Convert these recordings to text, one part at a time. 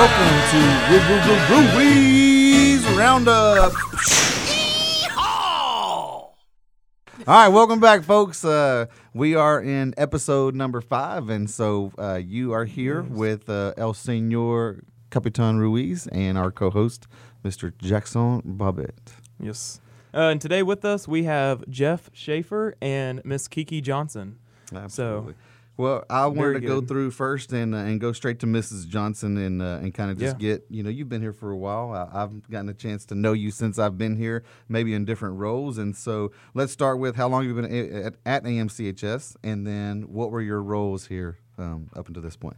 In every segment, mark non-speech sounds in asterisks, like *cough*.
Welcome to Ruiz Roundup. All right, welcome back, folks. Uh, we are in episode number five, and so uh, you are here with uh, El Senor Capitan Ruiz and our co-host, Mr. Jackson Bobbitt. Yes. Uh, and today with us we have Jeff Schafer and Miss Keke Johnson. Absolutely. Well, I wanted Very to go through first and uh, and go straight to Mrs. Johnson and uh, and kind of just Yeah. get you know you've been here for a while. I, I've gotten a chance to know you since I've been here, maybe in different roles. And so let's start with how long you've been a- at, at AMCHS, and then what were your roles here um, up until this point?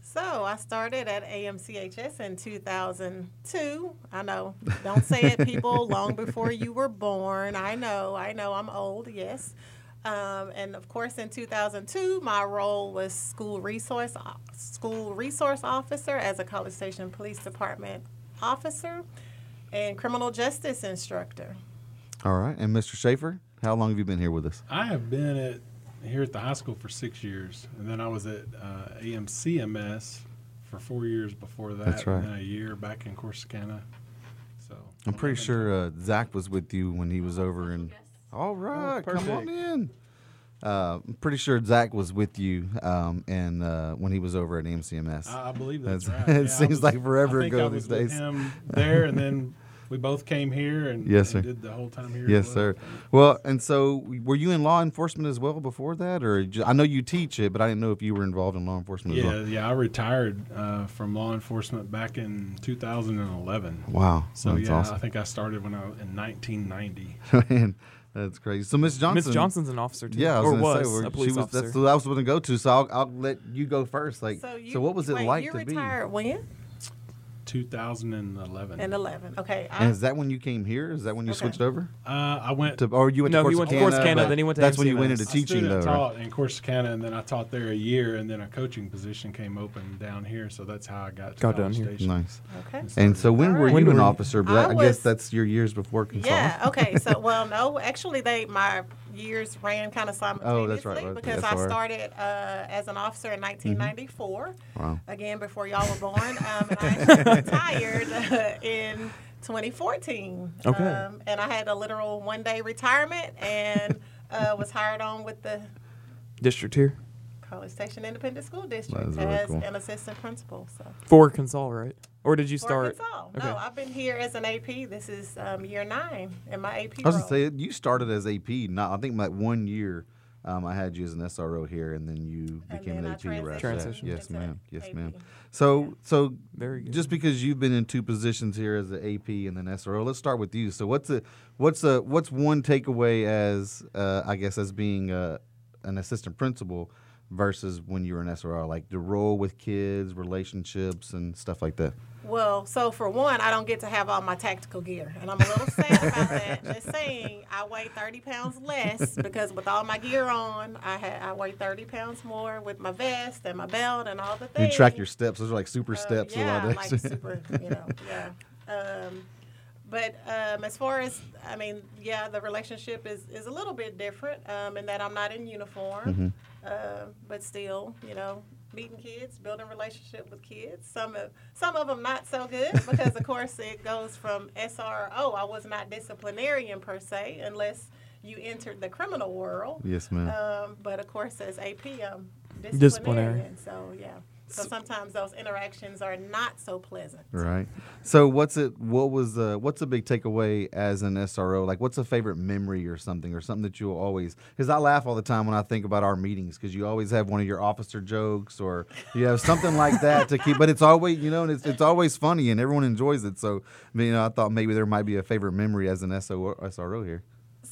So I started at AMCHS in 2002. I know, don't say it, people, long before you were born. I know, I know, I'm old, yes. Um, and of course, in 2002, my role was school resource school resource officer as a College Station Police Department officer and criminal justice instructor. All right, and Mr. Schafer, how long have you been here with us? I have been at here at the high school for six years, and then I was at uh, AMCMS for four years before that. That's right. And then a year back in Corsicana. So I'm pretty sure uh, Zach was with you when he was over in. All right, come on in. Uh, I'm pretty sure Zach was with you um, and uh, when he was over at MCMS, I, I believe that's, That's- right. *laughs* it I seems was- like forever I think ago I these was with days. Him *laughs* there, and then we both came here and, Yes, and sir. did the whole time here. Yes, sir. well. Well, and so were you in law enforcement as well before that, or ju- I know you teach it, but I didn't know if you were involved in law enforcement as Yeah, well. yeah. I retired uh, from law enforcement back in 2011. Wow, So that's yeah, I think I started when I was in 1990. *laughs* Man, that's crazy. So Miss Johnson, Miss Johnson's an officer too. yeah, I was or gonna was say we're- a police she was, officer. That's what I was going to go to. So I'll, I'll let you go first. Like, so, you, what was it wait, like you to be? retired when? 2011. In 11. Okay. I, And is that when you came here? Is that when you Okay. switched over Uh, I went to, or you went to. No, to he went to Corsicana, Corsicana, but then he went to That's when you went MCMS. into I teaching, stood though, and right? taught in Corsicana, and then I taught there a year, and then a coaching position came open down here, so that's how I got to Got down here. Station. Nice. okay. And so when All were right. you When an were officer? But I I, guess that's your years before Consol. Yeah. Okay. So, *laughs* well, no, actually, they my years ran kind of simultaneously Oh, that's right, because that's I right. started uh, as an officer in 1994. Wow. Again, before y'all were born, um, and I *laughs* retired uh, in 2014. Okay. Um, and I had a literal one day retirement and uh, was hired on with the District here College Station Independent School District really as cool. an assistant principal. So. for Consol, right? Or did you For start? Consol. Okay. No, I've been here as an AP. This is um, year nine in my AP I was gonna say you started as AP. Not I think like one year. Um, I had you as an SRO here, and then you And became then an I AP. right. Transition. Yes, ma'am. Yes, AP. ma'am. So, so Very good. just because you've been in two positions here as an AP and then SRO, let's start with you. So, what's a what's a what's one takeaway as uh, I guess as being uh an assistant principal versus when you were an SRO, like the role with kids, relationships, and stuff like that. Well, so for one, I don't get to have all my tactical gear, and I'm a little sad about that. *laughs* Just saying, I weigh 30 pounds less because with all my gear on, I had I weigh 30 pounds more with my vest and my belt and all the things. You track your steps; those are like super Uh, steps. a lot Yeah, like super, *laughs* you know, yeah. Um, but um, as far as, I mean, yeah, the relationship is, is a little bit different um, in that I'm not in uniform, Mm-hmm. Uh, but still, you know, meeting kids, building relationship with kids. Some of some of them not so good *laughs* because, of course, it goes from SRO. I was not disciplinarian per se, unless you entered the criminal world. yes, ma'am. Um, but of course, as AP, I'm Disciplinary. disciplinarian. So yeah. So sometimes those interactions are not so pleasant. Right. So what's it? What was uh, what's a big takeaway as an SRO? Like, what's a favorite memory or something, or something that you'll always? Because I laugh all the time when I think about our meetings, because you always have one of your officer jokes, or you have something like that to keep. But it's always, you know, and it's it's always funny, and everyone enjoys it. So, I you know, I thought maybe there might be a favorite memory as an SO, SRO here.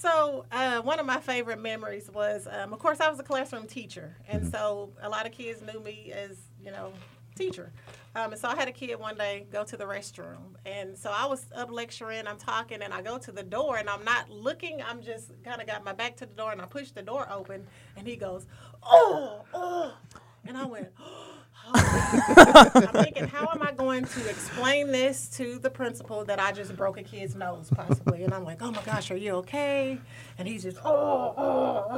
So uh, one of my favorite memories was, um, of course, I was a classroom teacher, and so a lot of kids knew me as, you know, teacher. Um, and so I had a kid one day go to the restroom, and so I was up lecturing, I'm talking, and I go to the door, and I'm not looking, I'm just kind of got my back to the door, and I push the door open, and he goes, oh, oh, and I went. *gasps* oh. I'm thinking, how am I going to explain this to the principal that I just broke a kid's nose, possibly? And I'm like, oh my gosh, are you okay? And he's just, oh, oh, oh.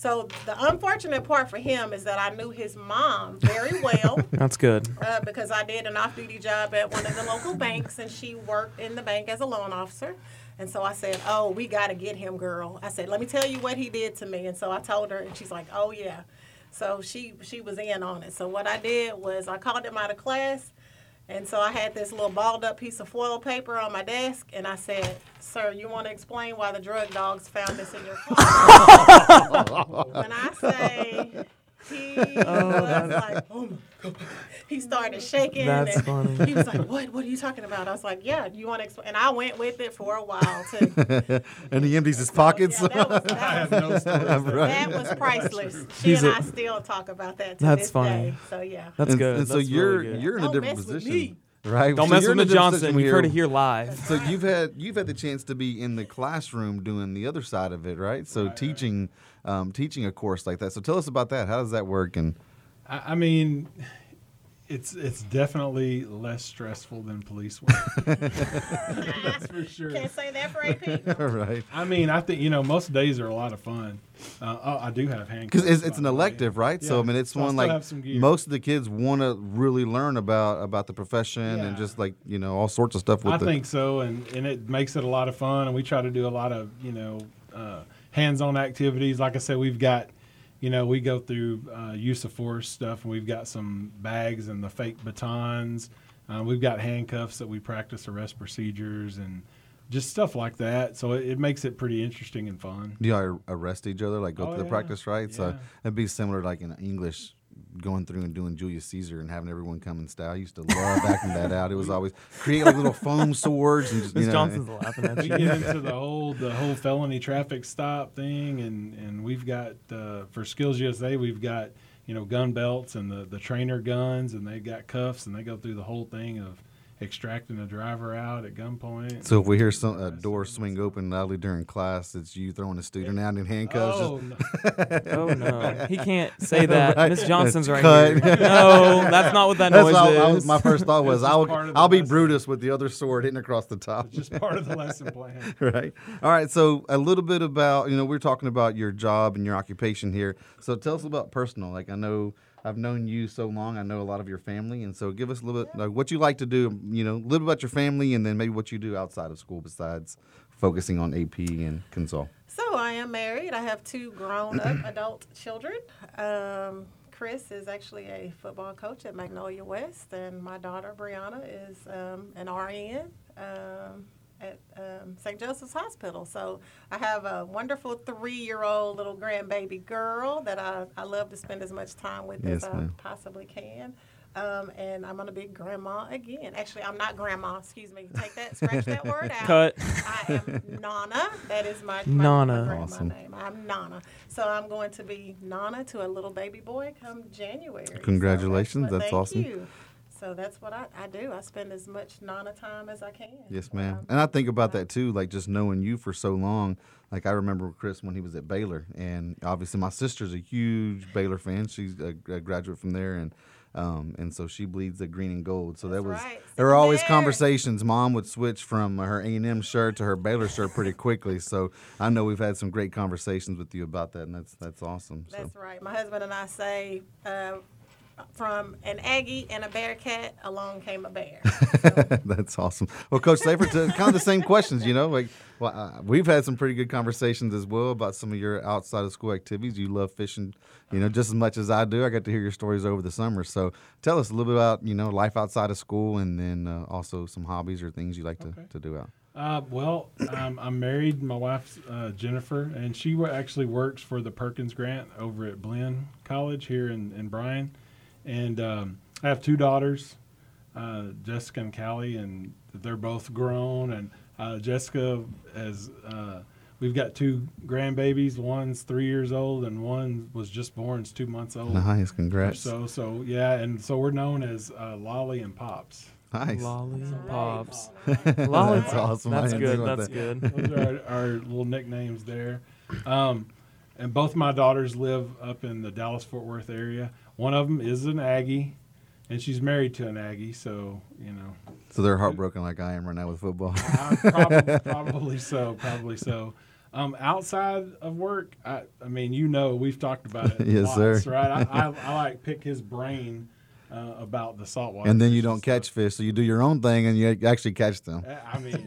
So the unfortunate part for him is that I knew his mom very well. *laughs* That's good. uh, because I did an off-duty job at one of the local banks, and she worked in the bank as a loan officer. And so I said, "Oh, we got to get him, girl." I said, "Let me tell you what he did to me." And so I told her, and she's like, "Oh yeah." So she she was in on it. So what I did was I called him out of class, and so I had this little balled up piece of foil paper on my desk, and I said, "Sir, you want to explain why the drug dogs found this in your car?" *laughs* when I say he oh, was like, "Oh my god," *laughs* he started shaking. That's and funny. He was like, "What? What are you talking about?" I was like, "Yeah, you want to explain?" And I went with it for a while too. *laughs* and he empties his pockets. Yeah, that was, *laughs* I that have was, no stories. Right. that was priceless. She He's and a- I still talk about that to That's this funny. day. So yeah. That's and, good. and so That's you're really good. you're in a Don't different mess with position, me. right? Don't So mess you're with in a Miss different Johnson. position You've heard it here live. So you've had you've had the chance to be in the classroom doing the other side of it, right? So teaching um, teaching a course like that. So tell us about that. How does that work? And I, I mean, it's it's definitely less stressful than police work. *laughs* That's for sure. Can't say that for AP. No. *laughs* right, I mean, I think you know most days are a lot of fun. Uh, oh, I do have handcuffs because it's, it's an the way. elective, right? So I mean, it's So one like have some gear. most of the kids want to really learn about about the profession and just like you know all sorts of stuff with I the think so, and and it makes it a lot of fun. And we try to do a lot of you know uh, hands-on activities. Like I said, we've got you know we go through uh, use of force stuff, and we've got some bags and the fake batons. Uh, we've got handcuffs that we practice arrest procedures and just stuff like that. So it, it makes it pretty interesting and fun. Do y'all arrest each other, like go Oh, to the yeah. practice, right? So Yeah. it'd be similar, like in English, going through and doing Julius Caesar and having everyone come in style. I used to love acting that out. It was always create like little foam swords and just, you Miss know. Johnson's laughing at *laughs* we you. get into the whole the whole felony traffic stop thing, and and we've got uh, for Skills USA we've got you know gun belts and the the trainer guns, and they've got cuffs, and they go through the whole thing of extracting a driver out at gunpoint. So if we hear some a door swing open loudly during class, it's you throwing a student out in handcuffs. oh, no. *laughs* Oh no, he can't say *laughs* that. Right. Miss Johnson's right Cut. here. *laughs* No, that's not what that That's noise all, I was, is. my first thought was I'll part of the I'll be lesson. Brutus with the other sword hitting across the top. it's just part of the lesson plan. right. All right. So a little bit about you know we're talking about your job and your occupation here. So tell us about personal. Like I know I've known you so long. I know a lot of your family, and so give us a little bit like what you like to do. You know, a little bit about your family, and then maybe what you do outside of school besides focusing on AP and Consol. So I am married. I have two grown-up *clears throat* adult children. Um, Chris is actually a football coach at Magnolia West, and my daughter Brianna is um, an RN um, at um, St. Joseph's Hospital. So I have a wonderful three-year-old little grandbaby girl that I, I love to spend as much time with Yes, as I possibly can. Um, and I'm gonna be grandma again. Actually, I'm not grandma. Excuse me. Take that. Scratch that word *laughs* out. Cut. I am Nana. That is my, my, *laughs* Nana. my grandma Awesome. name. I'm Nana. So I'm going to be Nana to a little baby boy come January. So Congratulations. what- That's thank awesome. You. So that's what I, I do. I spend as much Nana time as I can. Yes, ma'am. Um, And I think about that too, like just knowing you for so long. Like I remember Chris when he was at Baylor, and obviously my sister's a huge Baylor fan. She's a, a graduate from there, and um, and so she bleeds the green and gold. So that was right. there were always there. conversations. Mom would switch from her A and M shirt to her Baylor shirt pretty quickly. So I know we've had some great conversations with you about that, and that's that's awesome. So. That's right. My husband and I say, uh, from an Aggie and a Bearcat, along came a bear. *laughs* That's awesome. Well, Coach Schafer, to kind of the same questions, you know, like well, uh, we've had some pretty good conversations as well about some of your outside of school activities. You love fishing, you know, just as much as I do. I got to hear your stories over the summer. So tell us a little bit about, you know, life outside of school and then uh, also some hobbies or things you like to, Okay. to do out. Uh, well, um, I'm married. My wife's uh, Jennifer, and she actually works for the Perkins Grant over at Blinn College here in, in Bryan. And um, I have two daughters, uh, Jessica and Callie, and they're both grown. And uh, Jessica has, uh, we've got two grandbabies. One's three years old, and one was just born, it's two months old. Nice. Congrats. So, so yeah, and so we're known as uh, Lolly and Pops. Nice. Lolly and pops. Right. *laughs* Lolly That's awesome. That's good. That's that. good. Those are our, our little nicknames there. Um, and both my daughters live up in the Dallas Fort Worth area. One of them is an Aggie, and she's married to an Aggie. So you know, So they're heartbroken like I am right now with football. *laughs* uh, probably, *laughs* probably so, probably so. Um, outside of work, I, I mean, you know, we've talked about it. *laughs* Yes, lots, sir. Right? I, I, I like pick his brain uh, about the saltwater. And then you don't stuff. catch fish, so you do your own thing and you actually catch them. Uh, I mean,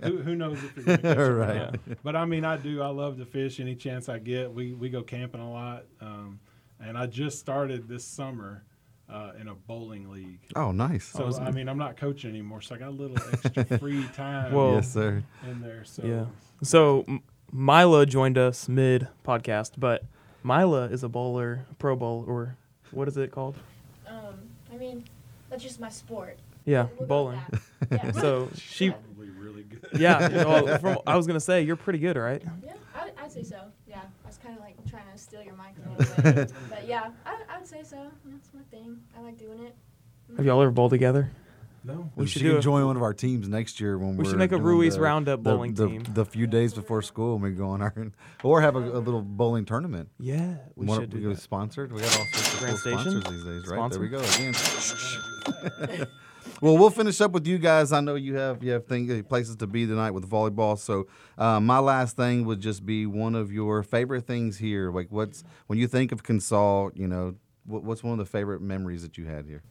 who, who knows if you're going to catch 'em or Right. But I mean, I do. I love to fish any chance I get. We we go camping a lot, um, and I just started this summer uh, in a bowling league. Oh, nice. So I mean, I'm not coaching anymore, so I got a little extra *laughs* free time Whoa. yes, sir. in there. So Yeah. So M- Myla joined us mid podcast, but Myla is a bowler, a pro bowl, or what is it called? Um, I mean, that's just my sport. Yeah, We'll bowling. *laughs* Yeah. So *laughs* she, probably really good. yeah. Well, from, I was gonna say you're pretty good, right? yeah, I, I'd say so. Yeah, I was kind of like trying to steal your mic a little bit, but yeah, I, I would say so. That's my thing. I like doing it. Have y'all ever bowled together? No. We We should should join one of our teams next year when We we're should make a doing Ruiz the- Roundup bowling the, team. The few days before school, we go on our *laughs* or have a, a little bowling tournament. Yeah, we One- should we do go that. sponsored. We got all sorts of Grand cool sponsors these days, right? Sponsor? There we go again. *laughs* *laughs* well, we'll finish up with you guys. I know you have you have things places to be tonight with volleyball. So uh, my last thing would just be one of your favorite things here. Like what's when you think of Consol, you know, what, what's one of the favorite memories that you had here?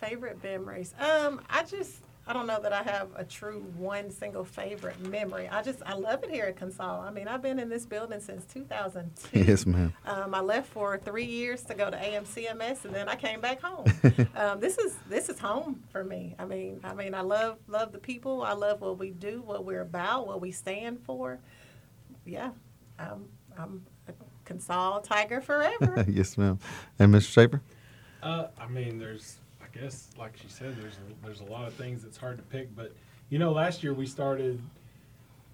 Favorite memories. Um, I just I don't know that I have a true one single favorite memory. I just I love it here at Consol. I mean, I've been in this building since 2002. yes, ma'am. Um, I left for three years to go to AMCMS, and then I came back home. *laughs* um, this is this is home for me. I mean, I mean, I love love the people. I love what we do, what we're about, what we stand for. Yeah, I'm I'm a Consol Tiger forever. *laughs* yes, ma'am. And Mr. Schafer? Uh, I mean, there's, I guess, like she said, there's a, there's a lot of things that's hard to pick. But you know, last year we started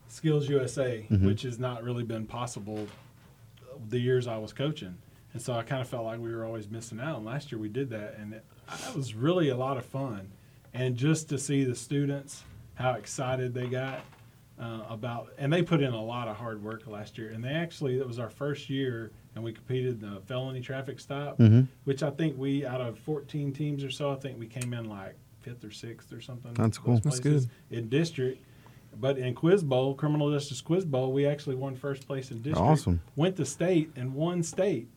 Skills USA, Mhm. which has not really been possible the years I was coaching, and so I kind of felt like we were always missing out. And last year we did that, and it, that was really a lot of fun. And just to see the students how excited they got uh, about, and they put in a lot of hard work last year. And they actually, it was our first year, and we competed in the felony traffic stop Mm-hmm. which I think we out of 14 teams or so, I think we came in like fifth or sixth or something. That's cool. That's places In district, but in Quiz Bowl, Criminal Justice Quiz Bowl, we actually won first place in district. Awesome. Went to state and won state.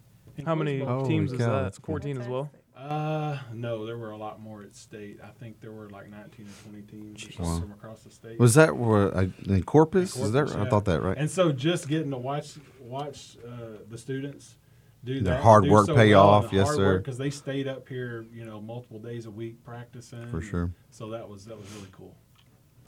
How many Bowl. Holy teams is cow, that? that's cool. 14 as well. Uh, no, there were a lot more at state. I think there were like 19 or 20 teams Wow. from across the state. Was that where, uh, in Corpus? In Is that Corpus, I thought that right? And so just getting to watch watch uh, the students do Their that, hard do work so pay well, off, yes, sir. Because they stayed up here, you know, multiple days a week practicing. For sure. So that was that was really cool.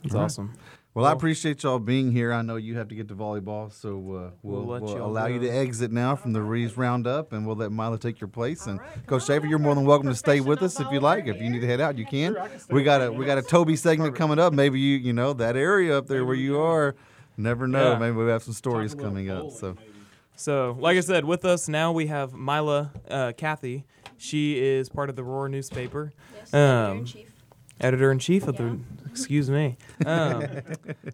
That's All right. Awesome. Well, I appreciate y'all being here. I know you have to get to volleyball, so uh, we'll, We'll let we'll y'all allow you to exit now from the Ruiz Roundup, and we'll let Myla take your place. And right, come Coach Schafer, you're more than welcome to stay with us if you like. bowler If you need to head out, you can. Sure, can We got a a we got a. Toby segment coming up. Maybe you you know that area up there where you are. Never know. Yeah. Maybe we have some stories Talk a little coming up. So maybe. So, like I said, with us now we have Myla uh, Cathey. She is part of the Roar newspaper, Yes, Um, chief. Editor in chief of the. Excuse me. Um,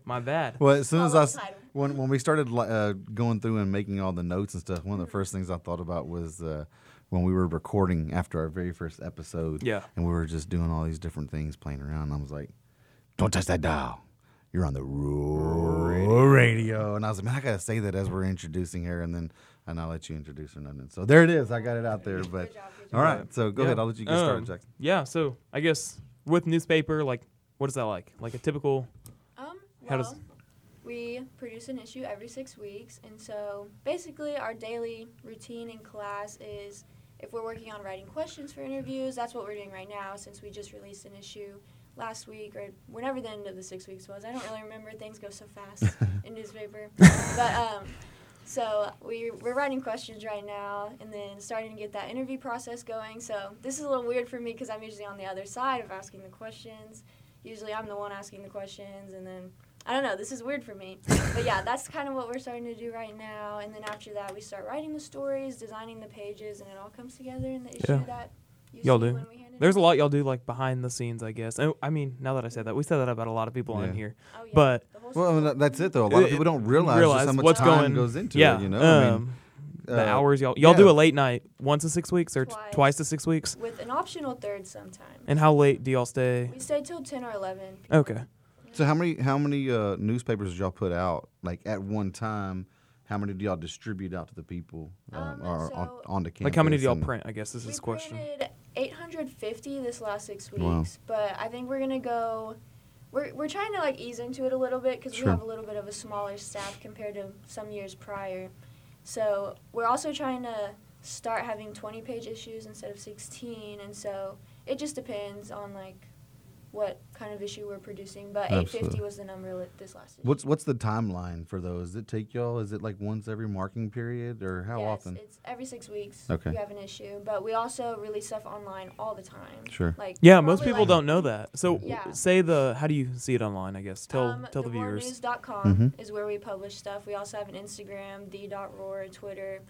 my bad. well, as soon as I Follow s- title. when when we started uh, going through and making all the notes and stuff, one of the first things I thought about was uh, when we were recording after our very first episode. Yeah. and we were just doing all these different things, playing around. And I was like, "Don't touch that dial. You're on the Roar radio. And I was like, "Man, I gotta say that as we're introducing her, and then and I'll let you introduce her." And so there it is. I got it out there. But Good job, good job. all right, so go Yeah. ahead. I'll let you get started, Um, Jackson. Yeah. So I guess with newspaper, like, what is that like? Like a typical. Um, How well, does- we produce an issue every six weeks, and so basically our daily routine in class is if we're working on writing questions for interviews, that's what we're doing right now since we just released an issue last week or whenever the end of the six weeks was. I don't really remember; things go so fast *laughs* in newspaper. But um, so we we're writing questions right now, and then starting to get that interview process going. So this is a little weird for me because I'm usually on the other side of asking the questions. Usually I'm the one asking the questions, and then I don't know. This is weird for me, but yeah, that's kind of what we're starting to do right now. And then after that, we start writing the stories, designing the pages, and it all comes together in the issue Yeah. that you Y'all see do. when we There's a lot y'all do like behind the scenes, I guess. And, I mean, now that I said that, we said that about a lot of people Yeah. in here. Oh, yeah, but- the whole Well, I mean, that's it though. A lot of people don't realize, realize just how much what's time going- goes into yeah. it. You know, I mean, um, the uh, hours y'all y'all do yeah. a late night once a six weeks or Twice. twice to six weeks. with an optional third sometimes. And how late do y'all stay? we stay till ten or eleven. Okay. So how many how many uh, newspapers did y'all put out like at one time? How many do y'all distribute out to the people um, Um, or on, so- on the campus? Like how many do y'all print? I guess this is we his question. printed 850 this last six weeks, Wow. but I think we're gonna go. We're, we're trying to like ease into it a little bit because Sure. we have a little bit of a smaller staff compared to some years prior. So we're also trying to start having 20 page issues instead of 16, and so it just depends on like what kind of issue we're producing. But 850 was the number li- this last issue. What's what's the timeline for those? Does it take y'all? Is it like once every marking period, or how yes, often? It's every six weeks. Okay. We have an issue, but we also release stuff online all the time. Sure. Like Yeah, most people like, don't know that. So Yeah. say the how do you see it online? I guess tell um, tell the viewers. theroarnews.com Mhm. is where we publish stuff. We also have an Instagram, the.roar, Twitter.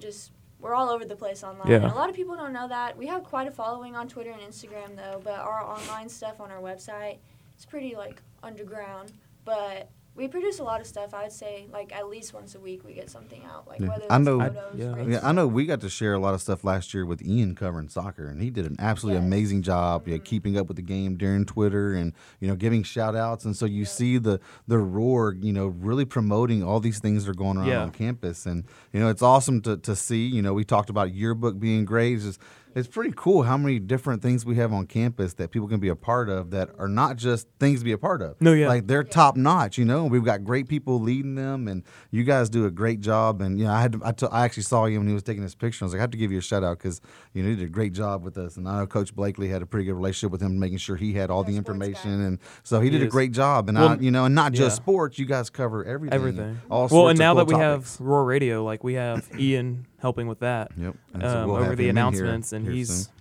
Just we're all over the place online. Yeah. And a lot of people don't know that. We have quite a following on Twitter and Instagram though, but our online stuff on our website is pretty like underground. But we produce a lot of stuff. I would say like at least once a week we get something out. Like Yeah. whether I know- photos, yeah. Yeah, I know we got to share a lot of stuff last year with Ian covering soccer, and he did an absolutely Yes. amazing job yeah, Mhm. keeping up with the game during Twitter and you know giving shout outs. And so you Yep. see the the roar, you know, really promoting all these things that are going on Yeah. on campus, and you know it's awesome to, to see. You know, we talked about yearbook being great. It's, just, it's pretty cool how many different things we have on campus that people can be a part of that are not just things to be a part of. No, yeah. like they're top notch. You know, we've got great people leading them, and you guys do a great job. And you know, I had to, I, t- I actually saw you when he was taking his picture. I was like, I have to give you a shout out because you know you did a great job with us. And I know Coach Blakely had a pretty good relationship with him, making sure he had all Our the information, guy. and so he, He did a great job. And Well, I, you know, and not just yeah. sports, you guys cover everything. Everything. All well, and of now cool that we topics. have Roar Radio, like we have Ian helping with that Yep. Um, we'll over the him in here- announcements, and here he's soon.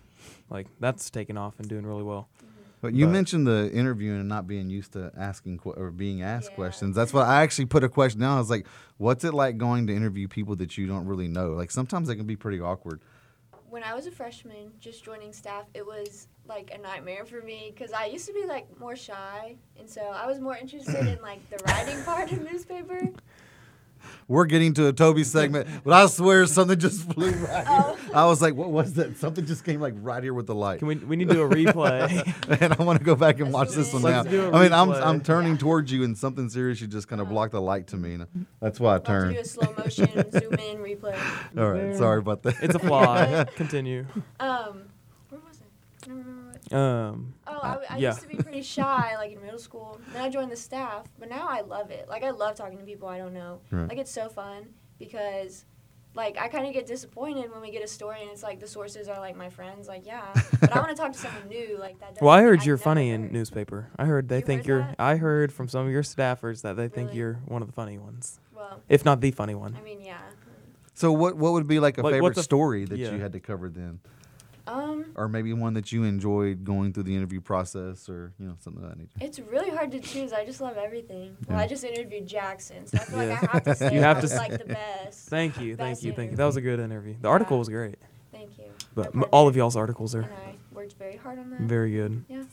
like that's taken off and doing really well. But you But- mentioned the interviewing and not being used to asking que- or being asked Yeah. questions. That's what I actually put a question down. I was like, "What's it like going to interview people that you don't really know? Like sometimes they can be pretty awkward." when I was a freshman, just joining staff, it was like a nightmare for me because I used to be like more shy, and so I was more interested in like the writing part of newspaper. *laughs* We're getting to a Toby segment, but I swear something just *laughs* flew right Oh. here. I was like, "What was that?" Something just came like right here with the light. Can we? We need to do a replay. *laughs* and I want to go back and watch this one it. now. Let's do a I mean, I'm. I'm turning Yeah. towards you, and something serious you just kind of blocked the light to me. And that's why I I'll turned. do a slow motion zoom in replay. *laughs* All right, sorry about that. it's a fly. Continue. Um, where was I? I don't remember what. Um, Oh, I, I yeah. used to be pretty shy, like in middle school. Then I joined the staff, but now I love it. Like I love talking to people I don't know. Right. Like it's so fun because, like, I kind of get disappointed when we get a story and it's like the sources are like my friends. Like, yeah, but I want to talk to someone new. Like that. well, I heard I've you're never funny in newspaper. I heard they You think heard you're. that? I heard from some of your staffers that they think Really? you're one of the funny ones, Well, if not the funny one. I mean, yeah. So what what would be like a Like, favorite what story that yeah. you had to cover then, Um, or maybe one that you enjoyed going through the interview process, or you know something of that nature? it's really hard to choose. I just love everything. Well, I just interviewed Jackson, so I feel Yeah. like I have to *laughs* say You have to s- like *laughs* the best. Thank you, thank Best you, thank you. That was a good interview. The article was great, Thank you. but m- all of y'all's articles are And I worked very hard on that. very good. Yeah.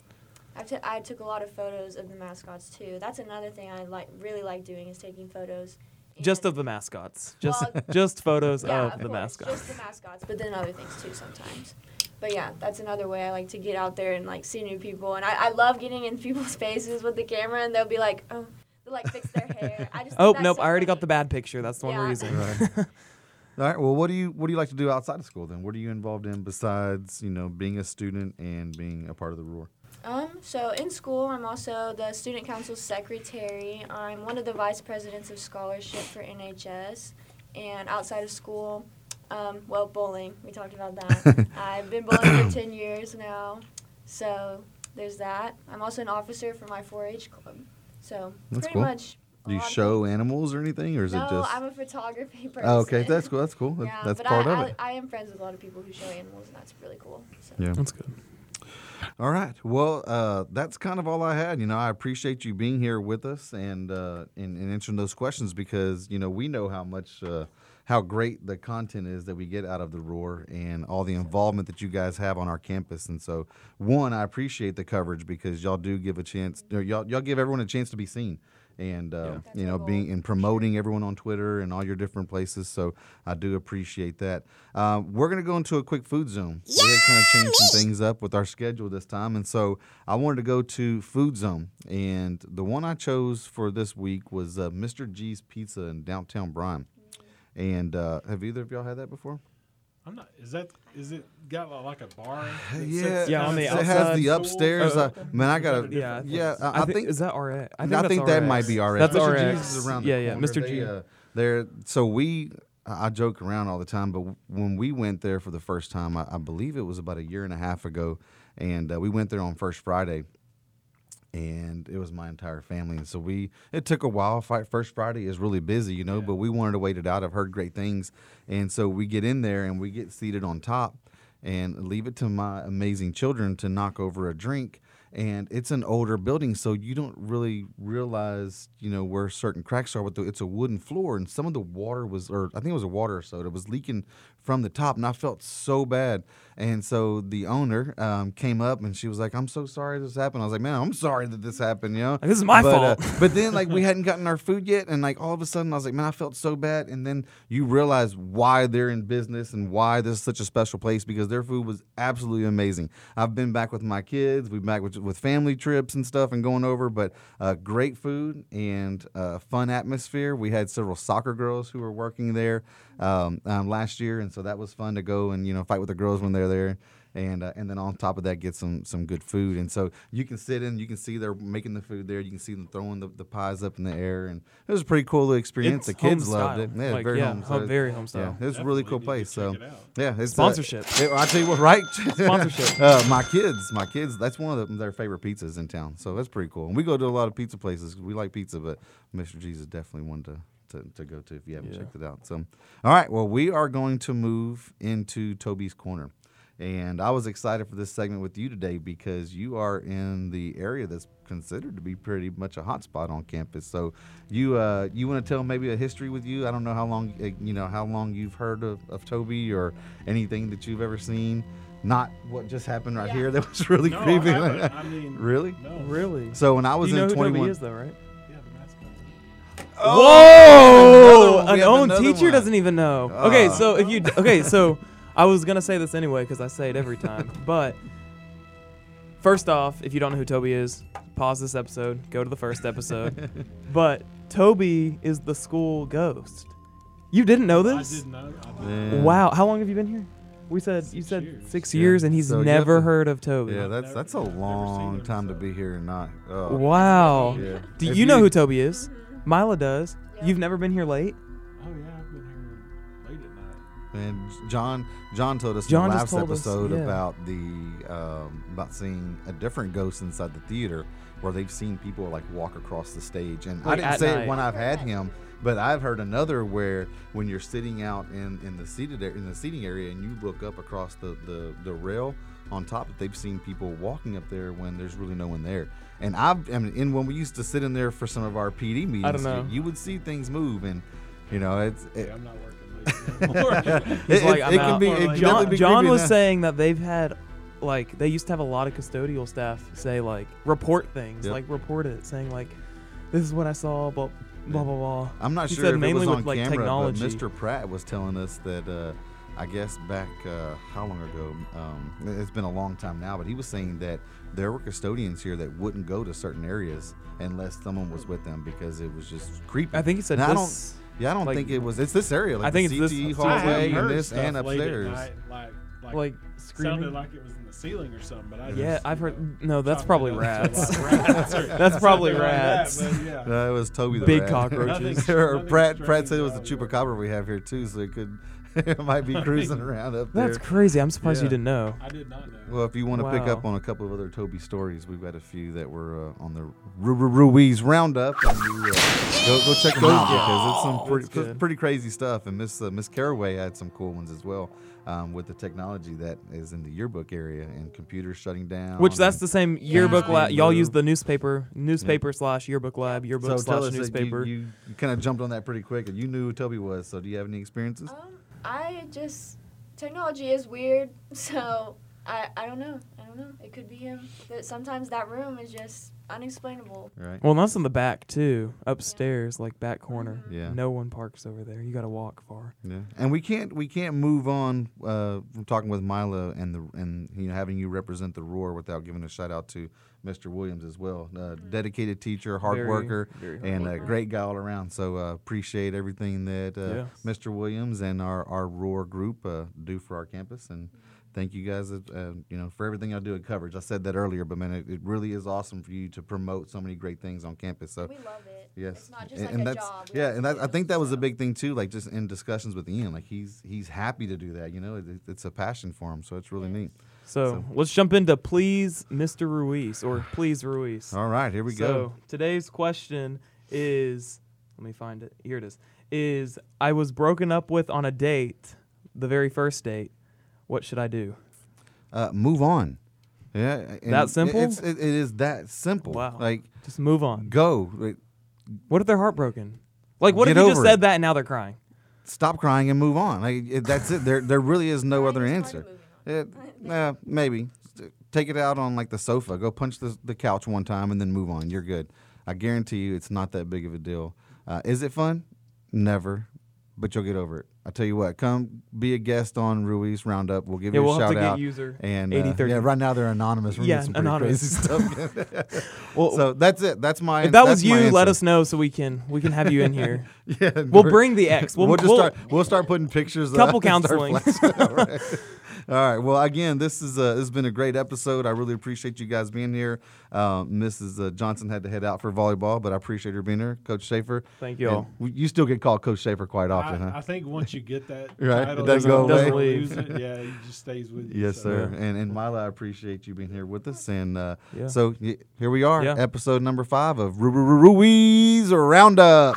I t- I took a lot of photos of the mascots too. That's another thing I like really like doing is taking photos. Just of the mascots. Just Well, just photos yeah, of the course, mascots. Just the mascots, but then other things too sometimes. But yeah, that's another way I like to get out there and like see new people. And I, I love getting in *laughs* people's faces with the camera and they'll be like, oh, they'll like fix their hair. I just Oh nope! so I already got the bad picture. That's the one we're Yeah. using. Right. *laughs* All right. Well, what do you what do you like to do outside of school then? What are you involved in besides you know being a student and being a part of the Roar? Um, so in school, I'm also the student council secretary. I'm one of the vice presidents of scholarship for NHS. And outside of school, um, well, bowling. We talked about that. *laughs* I've been bowling for 10 years now. So there's that. I'm also an officer for my 4-H club. So That's pretty cool. much. Do you show things. animals or anything, or is no, it just? I'm a photography *laughs* person. oh, okay, that's cool. That's cool. Yeah, that's but part I, of I, it. I am friends with a lot of people who show animals, and that's really cool. So. Yeah. That's good. All right. Well, uh, that's kind of all I had. You know, I appreciate you being here with us and uh, and, and answering those questions because you know we know how much uh, how great the content is that we get out of the Roar and all the involvement that you guys have on our campus. And so, one, I appreciate the coverage because y'all do give a chance. Y'all y'all give everyone a chance to be seen. and uh, That's you know goal, being for and sure. promoting everyone on Twitter and all your different places. So I do appreciate that. Uh, we're gonna go into a quick food zone. We had kind of changed some things up with our schedule this time, and so I wanted to go to Food Zone, and the one I chose for this week was uh, Mr. G's Pizza in downtown Bryan. And uh, have either of y'all had that before? I'm not. Is that? Is it got like a bar? Yeah, *sighs* sits Yeah, on the it has the upstairs. Oh, uh, man, I gotta. a Yeah, Yeah, place? I, I thi- think is that RX? I, that's think that RX. might be RX. That's Mr. RX. G's is around the Yeah, yeah, corner. Mr. They, G. uh, they're so we. I I joke around all the time, but when we went there for the first time, I, I believe it was about a year and a half ago, and uh, we went there on First Friday, and it was my entire family. And so we, it took a while. Fi- First Friday is really busy, you know, but we wanted to wait it out. I've heard great things, and so we get in there and we get seated on top, and leave it to my amazing children to knock over a drink. And it's an older building, so you don't really realize, you know, where certain cracks are. With the, it's a wooden floor, and some of the water was, or I think it was a water soda, was leaking from the top, and I felt so bad. And so the owner um, came up, and she was like, "I'm so sorry this happened." I was like, "Man, I'm sorry that this happened," you know. Like, this is my but, uh, fault. *laughs* but then, like, we *laughs* hadn't gotten our food yet, and like all of a sudden, I was like, "Man, I felt so bad." And then you realize why they're in business and why this is such a special place because their food was absolutely amazing. I've been back with my kids, we've been back with, with family trips and stuff, and going over, but uh, great food and uh, fun atmosphere. We had several soccer girls who were working there um, um, last year, and so that was fun to go and you know fight with the girls when they're there. And uh, and then on top of that get some some good food. And so you can sit in you can see they're making the food there. You can see them throwing the, the pies up in the air. And it was a pretty cool experience. It's the kids home loved style. it. Yeah Like, very yeah, home, home- so- very home yeah style. it's a really cool place. So it yeah it's Sponsorship. uh, I tell you what right? *laughs* Sponsorship. uh, my kids my kids that's one of the, their favorite pizzas in town. So that's pretty cool. And we go to a lot of pizza places. We like pizza but Mr. G's is definitely one to to, to go to if you haven't Yeah. checked it out. So, all right, well, we are going to move into Toby's Corner. And I was excited for this segment with you today because you are in the area that's considered to be pretty much a hot spot on campus. So, you uh, you want to tell maybe a history with you? I don't know how long uh, you know how long you've heard of, of Toby or anything that you've ever seen. Not what just happened right Yeah. here. That was *laughs* really No, creepy. haven't. I *laughs* mean, Really? No. Really? So when I was you in 21, though, right? Yeah, the mascot. Whoa! another one. We An have own teacher one. doesn't even know. Okay, Ah. so if you okay, so I was gonna say this anyway because I say it every time. *laughs* But first off, if you don't know who Toby is, pause this episode, go to the first episode. *laughs* but Toby is the school ghost. You didn't know I this? did not. I did Yeah. not. Wow, how long have you been here? We said you said years. six Yeah. years, and he's So never to- heard of Toby. Yeah, that's never- that's a I've never seen long him, time to be here and not. Oh. Wow. Yeah. Do If you know who Toby is? Myla does. Yeah. You've never been here late. Oh yeah, And John John told us John in the last told us, episode yeah. about the um, about seeing a different ghost inside the theater where they've seen people like walk across the stage. And I didn't say night. it when I've had him, but I've heard another where when you're sitting out in, in the seated in the seating area and you look up across the, the, the rail on top that they've seen people walking up there when there's really no one there. And I've I mean, and when we used to sit in there for some of our PD meetings, know. You, you would see things move and you know it's it, Yeah, I'm not working late anymore. He's it, like, it- it can be it like- John, be John was now. saying that they've had like they used to have a lot of custodial staff say like report things, Yep. like report it, saying like this is what I saw, blah blah blah blah. I'm not He sure said if mainly it was with, on like, camera, technology. but Mr. Pratt was telling us that uh, I guess back uh, how long ago? Um, it's been a long time now, but he was saying that there were custodians here that wouldn't go to certain areas unless someone was with them because it was just creepy. I think he said Now, I this. Yeah, I don't like- think it was. It's this area, like I think the it's this- CTE I I hallway and this and upstairs. night, like, like, like screaming. sounded like it was in the ceiling or something. But I yeah, just, I've you know, heard. No, that's probably rats. rats or *laughs* That's probably something like that, rats. yeah. No, *laughs* uh, it was Toby the Big rat. cockroaches. *laughs* or Nothing Pratt, Pratt said it was the chupacabra we have here too, so it could it *laughs* might be cruising around up there. That's crazy. I'm surprised you didn't know. I did not know. Well, if you want to pick up on a couple of other Toby stories, we've got a few that were uh, on the Ru- Ru- Ruiz Roundup, and you, uh, go, go check them out because it's some pretty, That's pretty crazy stuff. And Miss uh, Miss Caraway had some cool ones as well um, with the technology that is in the yearbook area and computers shutting down. Which that's the same yearbook lab. Y'all use the newspaper, newspaper slash yearbook lab, yearbook so tell slash newspaper. you, you, you kind of jumped on that pretty quick, and you knew who Toby was. So do you have any experiences? Um, I just technology is weird, *laughs* so I I don't know. I don't know. It could be him. But sometimes that room is just unexplainable. Right. Well, that's in the back too, upstairs, like back corner. Yeah. No one parks over there. You got to walk far. Yeah, and we can't we can't move on uh, from talking with Myla and the and you know having you represent the Roar without giving a shout out to Mr. Williams as well. Uh, dedicated teacher, hard Very, worker, very hard and a great guy all around. So uh, appreciate everything that uh, Yes. Mr. Williams and our our Roar group uh, do for our campus and. Thank you guys, uh, uh, you know, for everything I do at coverage. I said that earlier, but man, it, it really is awesome for you to promote so many great things on campus. So We love it. Yes, It's not just and, like and a that's job. we yeah, and that, I think that was a big thing too. Like just in discussions with Ian, like he's he's happy to do that. You know, it, it's a passion for him, so it's really Yes. neat. So, So- let's jump into please, Mr. Ruiz, or please Ruiz. All right, here we so go. today's question is, let me find it. Here it is. Is I was broken up with on a date, the very first date. What should I do? Uh, move on. Yeah, That simple? It's, it, it is that simple. Wow. Like Just move on. go. Like, What if they're heartbroken? Like, what if you just over it. said that and now they're crying? Stop crying and move on. Like it, that's it. There there really is no other answer. of moving on. It, nah, maybe take it out on like the sofa. Go punch the the couch one time and then move on. You're good. I guarantee you, it's not that big of a deal. Uh, is it fun? Never, but you'll get over it. I tell you what, come be a guest on Ruiz Roundup. We'll give Yeah, you we'll a have shout to out. get user and uh, 8030. yeah, right now they're anonymous. We're Yeah, some anonymous. crazy stuff. *laughs* *laughs* Well, so that's it. That's my. if that was you, let us know so we can we can have you in here. *laughs* Yeah, We'll bring the ex. We'll, We'll, just we'll- start. We'll start putting pictures. Couple up counseling. flexing. All right. All right. Well, again, this is uh, this has been a great episode. I really appreciate you guys being here. Um, Mrs. Uh, Johnson had to head out for volleyball, but I appreciate her being here. Coach Schafer. Thank you And all. You still get called Coach Schafer quite often, I, huh? I think once you get that Right, it title, doesn't go you don't away. *laughs* lose it. Yeah, it just stays with you. Yes, so. sir. Yeah. And and Myla, I appreciate you being here with us. And uh, Yeah. so here we are, Yeah. episode number five of Ru- Ru- Ru- Ruiz Roundup.